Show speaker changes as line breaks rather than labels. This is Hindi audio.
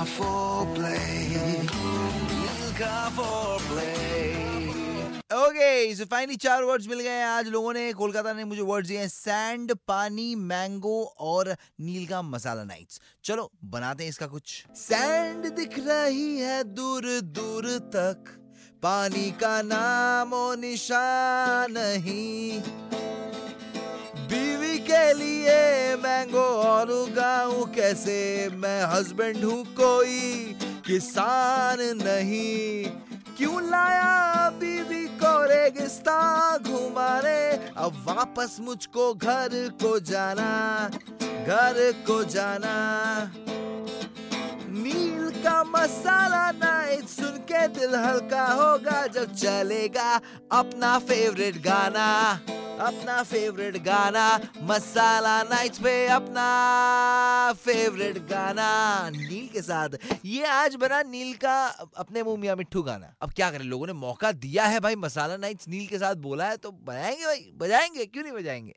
का foreplay. Nil का foreplay.
ओके सो फाइनली चार वर्ड्स मिल गए आज लोगों ने कोलकाता ने मुझे वर्ड्स दिए सैंड पानी मैंगो और नील का मसाला नाइट्स चलो, बनाते हैं इसका कुछ सैंड दिख रही है दूर दूर तक पानी का नाम और निशान नहीं बीवी के लिए मैंगो उगाऊं कैसे? मैं हस्बैंड हूँ कोई किसान नहीं। क्यों लाया बीवी को रेगिस्तान घुमाने? अब वापस मुझको घर को जाना, घर को जाना। नील का मसाला नाइट सुन के दिल हल्का होगा, जब चलेगा अपना फेवरेट गाना। अपना फेवरेट गाना, मसाला नाइट्स पे अपना फेवरेट गाना, नील के साथ। ये आज बना नील का अपने मुँह मियाँ मिट्ठू गाना। अब क्या करें, लोगों ने मौका दिया है भाई मसाला नाइट्स नील के साथ बोला है तो बजाएँगे भाई, बजाएँगे, क्यों नहीं बजाएँगे?